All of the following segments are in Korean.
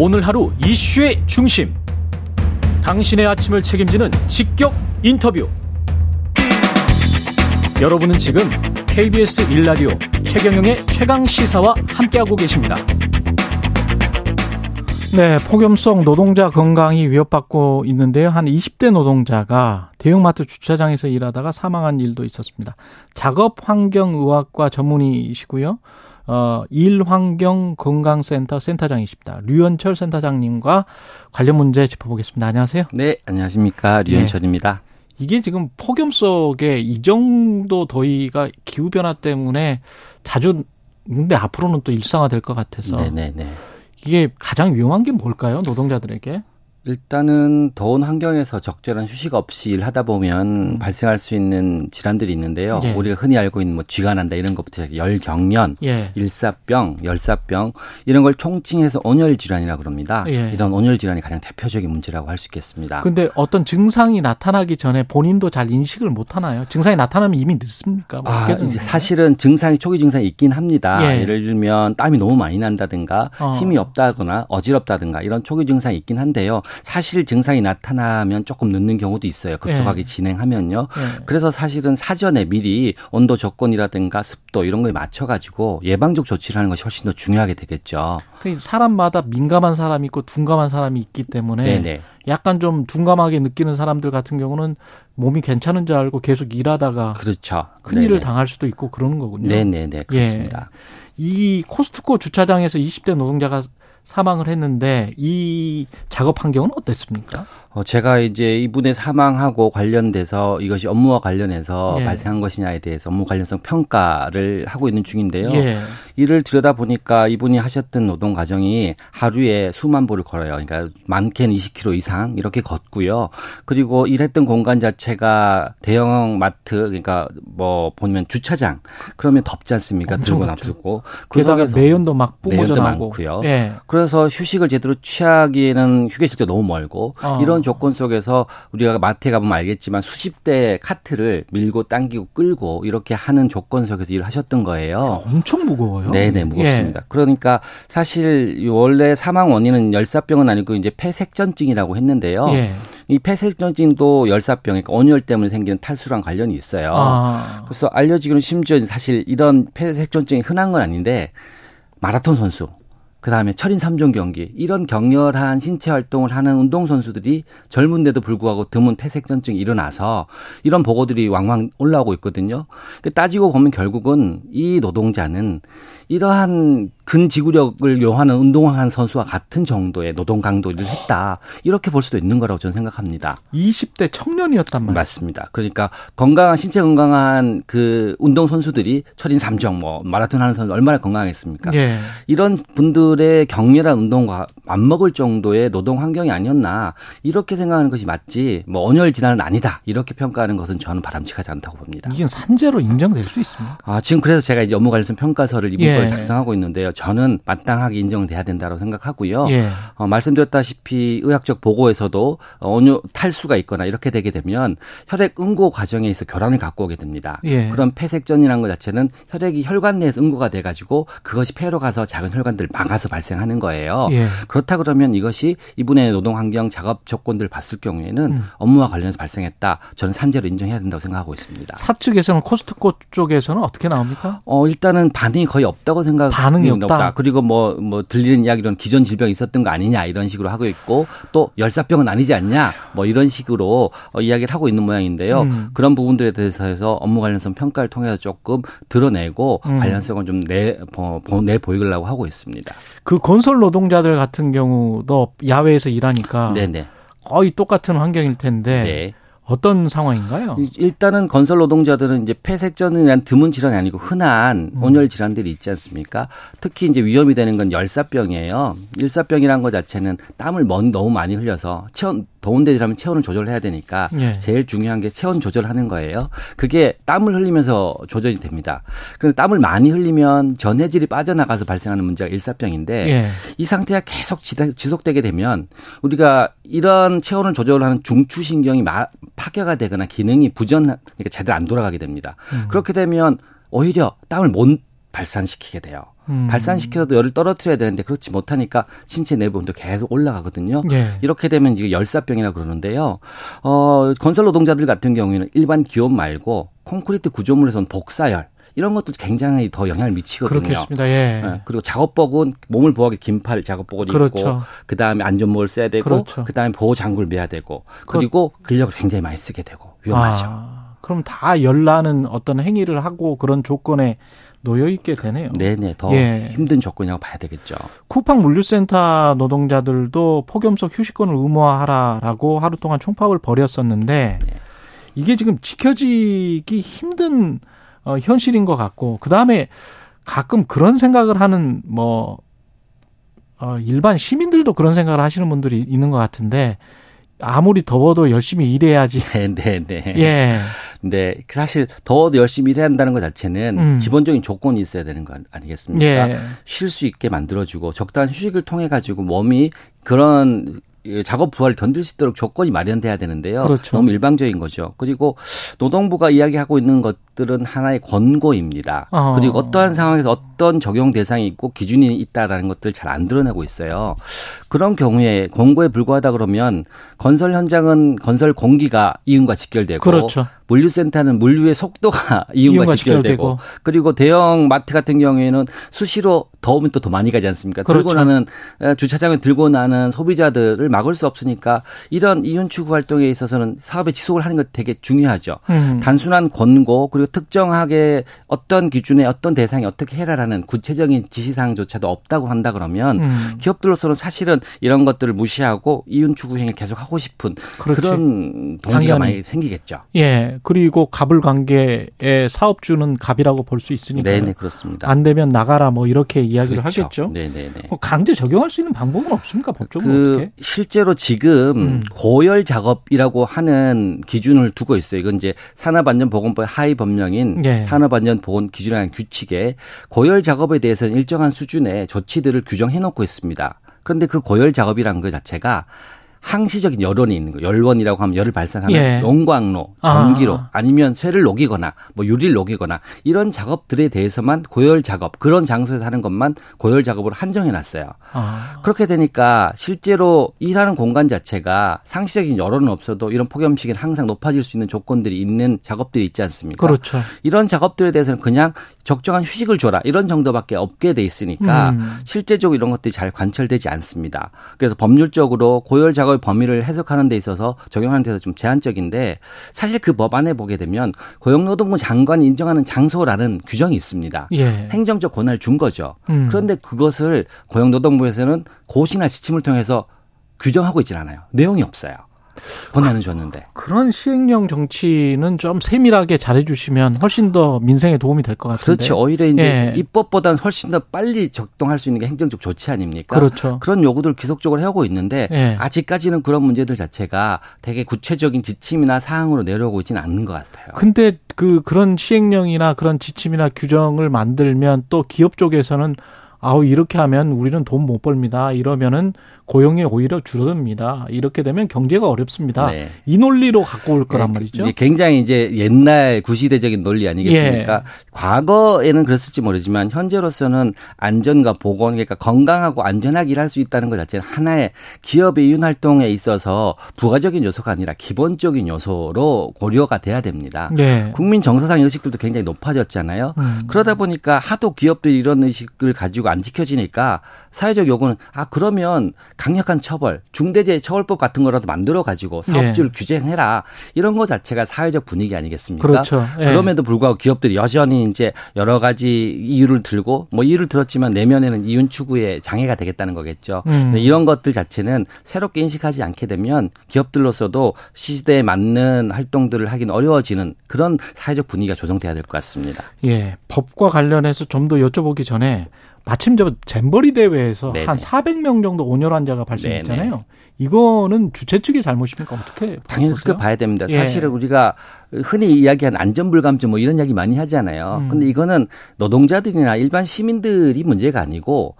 오늘 하루 이슈의 중심. 당신의 아침을 책임지는 직격 인터뷰. 여러분은 지금 KBS 일라디오 최경영의 최강 시사와 함께하고 계십니다. 네, 폭염성 노동자 건강이 위협받고 있는데요. 한 20대 노동자가 대형마트 주차장에서 일하다가 사망한 일도 있었습니다. 작업 환경 의학과 전문의시고요. 어, 일환경 건강센터 센터장이십니다. 류현철 센터장님과 관련 문제 짚어보겠습니다. 안녕하세요. 네, 안녕하십니까. 류현철입니다. 네. 이게 지금 폭염 속에 이 정도 더위가 기후 변화 때문에 자주, 근데 앞으로는 또 일상화될 것 같아서. 네네네. 네, 네. 이게 가장 위험한 게 뭘까요? 노동자들에게? 일단은 더운 환경에서 적절한 휴식 없이 일하다 보면 음. 발생할 수 있는 질환들이 있는데요. 예. 우리가 흔히 알고 있는 뭐 쥐가 난다 이런 것부터 열경련, 예. 일사병, 열사병 이런 걸 총칭해서 온열 질환이라 고 그럽니다. 예. 이런 온열 질환이 가장 대표적인 문제라고 할 수 있겠습니다. 근데 어떤 증상이 나타나기 전에 본인도 잘 인식을 못 하나요? 증상이 나타나면 이미 늦습니까? 뭐 아, 사실은 증상이 초기 증상이 있긴 합니다. 예. 를 들면 땀이 너무 많이 난다든가 어. 힘이 없다거나 어지럽다든가 이런 초기 증상이 있긴 한데요. 사실 증상이 나타나면 조금 늦는 경우도 있어요. 급속하게 네. 진행하면요. 네. 그래서 사실은 사전에 미리 온도 조건이라든가 습도 이런 거에 맞춰가지고 예방적 조치를 하는 것이 훨씬 더 중요하게 되겠죠. 사람마다 민감한 사람이 있고 둔감한 사람이 있기 때문에 네네. 약간 좀 둔감하게 느끼는 사람들 같은 경우는 몸이 괜찮은 줄 알고 계속 일하다가 그렇죠. 큰일을 당할 수도 있고 그러는 거군요. 네네네 그렇습니다. 예. 이 코스트코 주차장에서 20대 노동자가 사망을 했는데 이 작업 환경은 어땠습니까? 어, 제가 이제 이분의 사망하고 관련돼서 이것이 업무와 관련해서 예. 발생한 것이냐에 대해서 업무 관련성 평가를 하고 있는 중인데요. 예. 이를 들여다 보니까 이분이 하셨던 노동 과정이 하루에 수만 보를 걸어요. 그러니까 많게는 20km 이상 이렇게 걷고요. 그리고 일했던 공간 자체가 대형 마트 그러니까 뭐 보면 주차장 그러면 덥지 않습니까? 들고 놔두고 그 속에서 매연도 막 뿜어져 매연도 많고요. 예. 그래서 휴식을 제대로 취하기에는 휴게실도 너무 멀고 어. 이런 조건 속에서 우리가 마트에 가보면 알겠지만 수십 대의 카트를 밀고 당기고 끌고 이렇게 하는 조건 속에서 일을 하셨던 거예요. 엄청 무거워요. 네네 무겁습니다. 예. 그러니까 사실 원래 사망 원인은 열사병은 아니고 이제 폐색전증이라고 했는데요. 예. 이 폐색전증도 열사병, 그러니까 온열 때문에 생기는 탈수랑 관련이 있어요. 아. 그래서 알려지기로는 심지어 사실 이런 폐색전증이 흔한 건 아닌데 마라톤 선수, 그다음에 철인 3종 경기 이런 격렬한 신체 활동을 하는 운동 선수들이 젊은데도 불구하고 드문 폐색전증이 일어나서 이런 보고들이 왕왕 올라오고 있거든요. 그 따지고 보면 결국은 이 노동자는 이러한 근지구력을 요하는 운동한 선수와 같은 정도의 노동 강도를 했다. 이렇게 볼 수도 있는 거라고 저는 생각합니다. 20대 청년이었단 말이에요. 맞습니다. 그러니까 건강한 신체 건강한 그 운동 선수들이 철인 3종 뭐 마라톤 하는 선수 얼마나 건강했습니까? 예. 이런 분들의 격렬한 운동과 맞먹을 정도의 노동 환경이 아니었나 이렇게 생각하는 것이 맞지 뭐 온열 질환은 아니다 이렇게 평가하는 것은 저는 바람직하지 않다고 봅니다. 이게 산재로 인정될 수 있습니까? 아 지금 그래서 제가 이제 업무 관련 평가서를 이번 예. 걸 작성하고 있는데요. 저는 마땅하게 인정돼야 된다고 생각하고요. 예. 어, 말씀드렸다시피 의학적 보고에서도 온유 탈수가 있거나 이렇게 되게 되면 혈액 응고 과정에 있어 교란을 갖고 오게 됩니다. 예. 그런 폐색전이라는 것 자체는 혈액이 혈관 내에서 응고가 돼가지고 그것이 폐로 가서 작은 혈관들을 막아서 발생하는 거예요. 예. 그렇다 그러면 이것이 이분의 노동 환경 작업 조건들 봤을 경우에는 음. 업무와 관련해서 발생했다. 저는 산재로 인정해야 된다고 생각하고 있습니다. 사측에서는 코스트코 쪽에서는 어떻게 나옵니까? 어 일단은 반응이 거의 없다고 생각. 반응이 없다. 없다. 그리고 뭐뭐 뭐 들리는 이야기로는 기존 질병이 있었던 거 아니냐 이런 식으로 하고 있고 또 열사병은 아니지 않냐 뭐 이런 식으로 어, 이야기를 하고 있는 모양인데요. 음. 그런 부분들에 대해서 해서 업무 관련성 평가를 통해서 조금 드러내고 음. 관련성을 좀내 내 보이려고 하고 있습니다. 그 건설 노동자들 같은 경우도 야외에서 일하니까 네네. 거의 똑같은 환경일 텐데 네. 어떤 상황인가요? 일단은 건설 노동자들은 이제 폐색전이란 드문 질환이 아니고 흔한 음. 온열 질환들이 있지 않습니까? 특히 이제 위험이 되는 건 열사병이에요. 열사병이란 것 자체는 땀을 너무 많이 흘려서 체온 더운 데라면 체온을 조절해야 되니까 예. 제일 중요한 게 체온 조절하는 거예요. 그게 땀을 흘리면서 조절이 됩니다. 그런데 땀을 많이 흘리면 전해질이 빠져나가서 발생하는 문제가 일사병인데 예. 이 상태가 계속 지속되게 되면 우리가 이런 체온을 조절하는 중추신경이 파괴가 되거나 기능이 부전 그러니까 제대로 안 돌아가게 됩니다. 음. 그렇게 되면 오히려 땀을 못 발산시키게 돼요. 음. 발산시켜도 열을 떨어뜨려야 되는데 그렇지 못하니까 신체 내부 온도 계속 올라가거든요. 예. 이렇게 되면 이게 열사병이라고 그러는데요. 어, 건설 노동자들 같은 경우에는 일반 기온 말고 콘크리트 구조물에서는 복사열 이런 것도 굉장히 더 영향을 미치거든요. 그렇겠습니다. 예. 네. 그리고 작업복은 몸을 보호하기 긴팔 작업복을 그렇죠. 입고 그다음에 안전모를 써야 되고 그렇죠. 그다음에 보호 장구를 매야 되고 그리고 근력을 굉장히 많이 쓰게 되고 위험하죠. 아, 그럼 다 열나는 어떤 행위를 하고 그런 조건에 놓여 있게 되네요. 네네 더 예. 힘든 조건이라고 봐야 되겠죠. 쿠팡 물류센터 노동자들도 폭염속 휴식권을 의무화하라라고 하루 동안 총파업을 벌였었는데 네. 이게 지금 지켜지기 힘든 어, 현실인 것 같고 그 다음에 가끔 그런 생각을 하는 뭐 어, 일반 시민들도 그런 생각을 하시는 분들이 있는 것 같은데 아무리 더워도 열심히 일해야지. 네, 네, 네. 예. 근데 사실 더워도 열심히 일해야 한다는 것 자체는 음. 기본적인 조건이 있어야 되는 거 아니겠습니까? 예. 쉴수 있게 만들어주고 적당한 휴식을 통해 가지고 몸이 그런 작업 부하를 견딜 수 있도록 조건이 마련돼야 되는데요. 그렇죠. 너무 일방적인 거죠. 그리고 노동부가 이야기하고 있는 것 들은 하나의 권고입니다. 어. 그리고 어떠한 상황에서 어떤 적용 대상이 있고 기준이 있다라는 것들 잘 안 드러내고 있어요. 그런 경우에 권고에 불과하다 그러면 건설 현장은 건설 공기가 이윤과 직결되고 그렇죠. 물류센터는 물류의 속도가 이윤과, 이윤과 직결되고, 직결되고, 그리고 대형 마트 같은 경우에는 수시로 더우면 또 더 많이 가지 않습니까? 그렇죠. 들고 나는 주차장에 들고 나는 소비자들을 막을 수 없으니까 이런 이윤 추구 활동에 있어서는 사업의 지속을 하는 것 되게 중요하죠. 음. 단순한 권고 그리고 특정하게 어떤 기준에 어떤 대상이 어떻게 해라라는 구체적인 지시사항조차도 없다고 한다 그러면 음. 기업들로서는 사실은 이런 것들을 무시하고 이윤 추구 행위를 계속 하고 싶은 그렇지. 그런 동기가 당연히. 많이 생기겠죠. 예. 그리고 갑을 관계의 사업주는 갑이라고 볼 수 있으니까. 네, 네, 그렇습니다. 안 되면 나가라 뭐 이렇게 이야기를 그렇죠. 하겠죠. 네, 네, 네. 강제 적용할 수 있는 방법은 없습니까? 법적으로 그 어떻게? 실제로 지금 음. 고열 작업이라고 하는 기준을 두고 있어요. 이건 이제 산업안전보건법 하위 법 령인 예. 산업안전보건 기준이라는 규칙에 고열 작업에 대해서는 일정한 수준의 조치들을 규정해 놓고 있습니다. 그런데 그 고열 작업이라는 것 자체가 항시적인 열원이 있는 거. 열원이라고 하면 열을 발산하는 예. 용광로, 전기로 아. 아니면 쇠를 녹이거나 뭐 유리를 녹이거나 이런 작업들에 대해서만 고열 작업 그런 장소에서 하는 것만 고열 작업으로 한정해 놨어요. 아. 그렇게 되니까 실제로 일하는 공간 자체가 상시적인 열원은 없어도 이런 폭염식은 항상 높아질 수 있는 조건들이 있는 작업들이 있지 않습니까? 그렇죠. 이런 작업들에 대해서는 그냥 적정한 휴식을 줘라 이런 정도밖에 없게 돼 있으니까 음. 실제적으로 이런 것들이 잘 관철되지 않습니다. 그래서 법률적으로 고열 작업 의 범위를 해석하는 데 있어서 적용하는 데서 좀 제한적인데 사실 그 법안에 보게 되면 고용노동부 장관이 인정하는 장소라는 규정이 있습니다. 예. 행정적 권한을 준 거죠. 음. 그런데 그것을 고용노동부에서는 고시나 지침을 통해서 규정하고 있질 않아요. 내용이 없어요. 권한은 줬는데. 그런 시행령 정치는 좀 세밀하게 잘해주시면 훨씬 더 민생에 도움이 될 것 같은데. 그렇죠. 오히려 이제 예. 입법보다는 훨씬 더 빨리 적동할 수 있는 게 행정적 조치 아닙니까? 그렇죠. 그런 요구들을 지속적으로 해오고 있는데 예. 아직까지는 그런 문제들 자체가 되게 구체적인 지침이나 사항으로 내려오고 있지는 않는 것 같아요. 근데 그 그런 시행령이나 그런 지침이나 규정을 만들면 또 기업 쪽에서는 아우 이렇게 하면 우리는 돈 못 벌입니다. 이러면은 고용이 오히려 줄어듭니다. 이렇게 되면 경제가 어렵습니다. 네. 이 논리로 갖고 올 거란 네, 말이죠. 굉장히 이제 옛날 구시대적인 논리 아니겠습니까? 예. 과거에는 그랬을지 모르지만 현재로서는 안전과 보건 그러니까 건강하고 안전하게 일할 수 있다는 것 자체는 하나의 기업의 이윤 활동에 있어서 부가적인 요소가 아니라 기본적인 요소로 고려가 돼야 됩니다. 네. 국민 정서상 의식들도 굉장히 높아졌잖아요. 음. 그러다 보니까 하도 기업들이 이런 의식을 가지고 안 지켜지니까 사회적 요구는 아 그러면 강력한 처벌, 중대재해 처벌법 같은 거라도 만들어 가지고 사업주를 예. 규제해라 이런 것 자체가 사회적 분위기 아니겠습니까? 그렇죠. 예. 그럼에도 불구하고 기업들이 여전히 이제 여러 가지 이유를 들고 뭐 이유를 들었지만 내면에는 이윤 추구에 장애가 되겠다는 거겠죠. 음. 이런 것들 자체는 새롭게 인식하지 않게 되면 기업들로서도 시대에 맞는 활동들을 하긴 어려워지는 그런 사회적 분위기가 조성돼야 될 것 같습니다. 예, 법과 관련해서 좀 더 여쭤보기 전에 마침 저 잼버리 대회에서 네네. 한 400명 정도 온열 환자가 발생했잖아요. 네네. 이거는 주최 측의 잘못입니까? 어떻게 당연히 그렇게 봐야 됩니다. 예. 사실은 우리가 흔히 이야기하는 안전불감증 뭐 이런 이야기 많이 하잖아요. 음. 근데 이거는 노동자들이나 일반 시민들이 문제가 아니고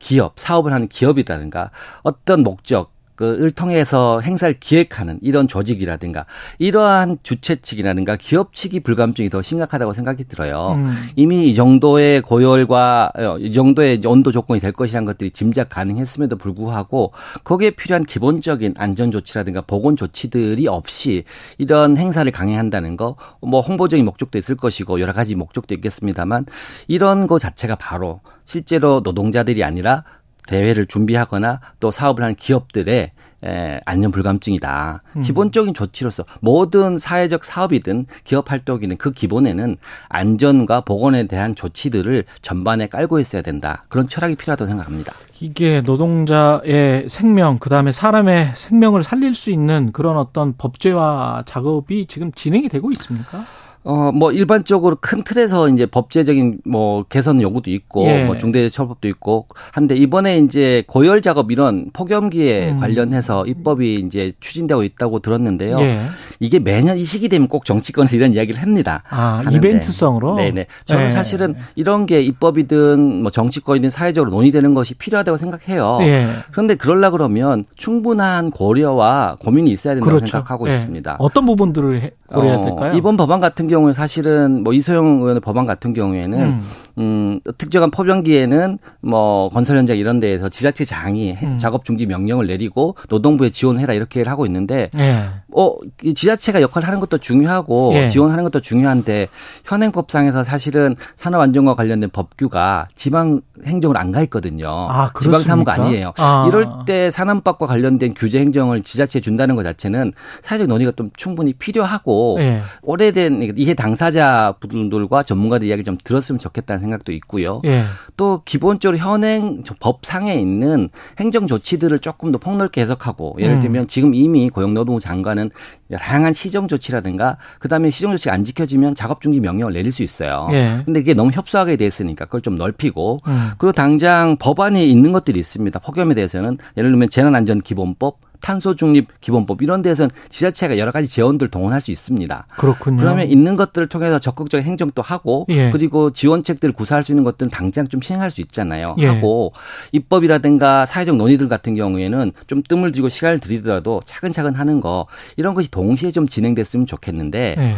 기업, 사업을 하는 기업이라든가 어떤 목적 그을 통해서 행사를 기획하는 이런 조직이라든가 이러한 주최 측이라든가 기업 측이 불감증이 더 심각하다고 생각이 들어요. 음. 이미 이 정도의 고열과 어, 이 정도의 온도 조건이 될 것이라는 것들이 짐작 가능했음에도 불구하고 거기에 필요한 기본적인 안전 조치라든가 보건 조치들이 없이 이런 행사를 강행한다는 거 뭐 홍보적인 목적도 있을 것이고 여러 가지 목적도 있겠습니다만 이런 거 자체가 바로 실제로 노동자들이 아니라 대회를 준비하거나 또 사업을 하는 기업들의 에, 안전 불감증이다. 음. 기본적인 조치로서 모든 사회적 사업이든 기업 활동이든 그 기본에는 안전과 보건에 대한 조치들을 전반에 깔고 있어야 된다. 그런 철학이 필요하다고 생각합니다. 이게 노동자의 생명, 그 다음에 사람의 생명을 살릴 수 있는 그런 어떤 법제화 작업이 지금 진행이 되고 있습니까? 어, 뭐, 일반적으로 큰 틀에서 이제 법제적인 뭐, 개선 요구도 있고, 예. 뭐, 중대처벌법도 있고, 한데, 이번에 이제 고열 작업 이런 폭염기에 음. 관련해서 입법이 이제 추진되고 있다고 들었는데요. 예. 이게 매년 이 시기 되면 꼭 정치권에서 이런 이야기를 합니다. 아, 하는데. 이벤트성으로? 네네. 저는 예. 사실은 이런 게 입법이든 뭐 정치권이든 사회적으로 논의되는 것이 필요하다고 생각해요. 예. 그런데 그럴라 그러면 충분한 고려와 고민이 있어야 된다고 그렇죠. 생각하고 예. 있습니다. 어떤 부분들을 고려해야 어, 될까요? 이번 법안 같은 경우에 사실은 뭐 이소영 의원의 법안 같은 경우에는 음, 음 특정한 포병기에는 뭐 건설 현장 이런 데에서 지자체 장이 음. 작업 중지 명령을 내리고 노동부에 지원해라 이렇게 하고 있는데 예. 어 지자체가 역할을 하는 것도 중요하고 예. 지원하는 것도 중요한데 현행법상에서 사실은 산업 안전과 관련된 법규가 지방 행정으로 안가 있거든요. 아, 지방 사무가 아니에요. 아. 이럴 때 산업법과 관련된 규제 행정을 지자체에 준다는 것 자체는 사회적 논의가 좀 충분히 필요하고 예. 오래된 이해 당사자분들과 전문가들 이야기 좀 들었으면 좋겠다는 생각도 있고요. 예. 또 기본적으로 현행 법상에 있는 행정 조치들을 조금 더 폭넓게 해석하고 예를 음. 들면 음. 지금 이미 고용노동부 장관은 다양한 시정 조치라든가 그다음에 시정 조치가 안 지켜지면 작업 중지 명령을 내릴 수 있어요. 예. 근데 이게 너무 협소하게 돼 있으니까 그걸 좀 넓히고 음. 그리고 당장 법안이 있는 것들이 있습니다. 폭염에 대해서는 예를 들면 재난안전기본법 탄소 중립 기본법 이런 데서는 지자체가 여러 가지 재원들 동원할 수 있습니다. 그렇군요. 그러면 있는 것들을 통해서 적극적인 행정도 하고 예. 그리고 지원책들을 구사할 수 있는 것들은 당장 좀 시행할 수 있잖아요. 예. 하고 입법이라든가 사회적 논의들 같은 경우에는 좀 뜸을 들이고 시간을 들이더라도 차근차근 하는 거 이런 것이 동시에 좀 진행됐으면 좋겠는데 예.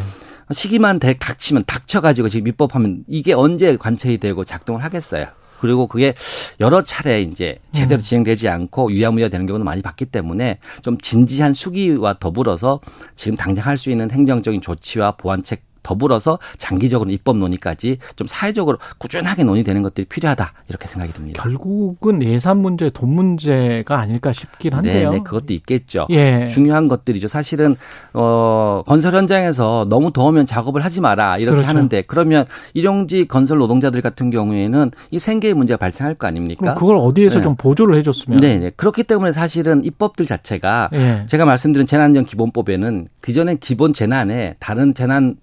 시기만 닥치면 닥쳐가지고 지금 입법하면 이게 언제 관철이 되고 작동을 하겠어요. 그리고 그게 여러 차례 이제 제대로 음. 진행되지 않고 유야무야 되는 경우는 많이 봤기 때문에 좀 진지한 수기와 더불어서 지금 당장 할 수 있는 행정적인 조치와 보완책 더불어서 장기적으로 입법 논의까지 좀 사회적으로 꾸준하게 논의되는 것들이 필요하다 이렇게 생각이 듭니다. 결국은 예산 문제, 돈 문제가 아닐까 싶긴 한데요. 네, 네 그것도 있겠죠. 예. 중요한 것들이죠. 사실은 어 건설 현장에서 너무 더우면 작업을 하지 마라 이렇게 그렇죠. 하는데 그러면 일용직 건설 노동자들 같은 경우에는 이 생계의 문제가 발생할 거 아닙니까? 그걸 어디에서 네. 좀 보조를 해줬으면. 네, 네. 그렇기 때문에 사실은 입법들 자체가 예. 제가 말씀드린 재난안전 기본법에는 그 전에 기본 재난에 다른 재난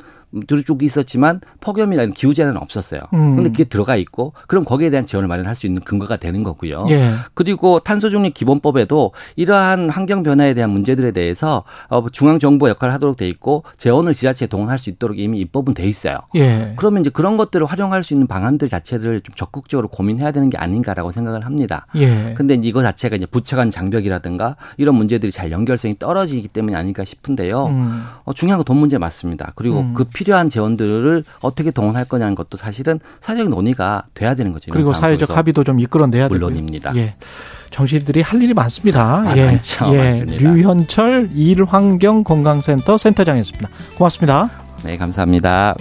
쭉 있었지만 폭염이라는 기후 재난은 없었어요. 음. 근데 그게 들어가 있고 그럼 거기에 대한 지원을 마련할 수 있는 근거가 되는 거고요. 예. 그리고 탄소 중립 기본법에도 이러한 환경 변화에 대한 문제들에 대해서 어, 중앙 정부 역할을 하도록 돼 있고 재원을 지자체에 동원할 수 있도록 이미 입법은 돼 있어요. 예. 그러면 이제 그런 것들을 활용할 수 있는 방안들 자체를 좀 적극적으로 고민해야 되는 게 아닌가라고 생각을 합니다. 예. 근데 이거 자체가 이제 부처 간 장벽이라든가 이런 문제들이 잘 연결성이 떨어지기 때문이 아닐까 싶은데요. 음. 어, 중요한 건 돈 문제 맞습니다. 그리고 음. 그 필요한 재원들을 어떻게 동원할 거냐는 것도 사실은 사회적 논의가 돼야 되는 거죠. 그리고 사회적 합의도 좀 이끌어내야 물론입니다. 예. 정치인들이 할 일이 많습니다. 아, 예. 많죠. 예. 많습니다. 류현철 일환경 건강센터 센터장이었습니다. 고맙습니다. 네, 감사합니다.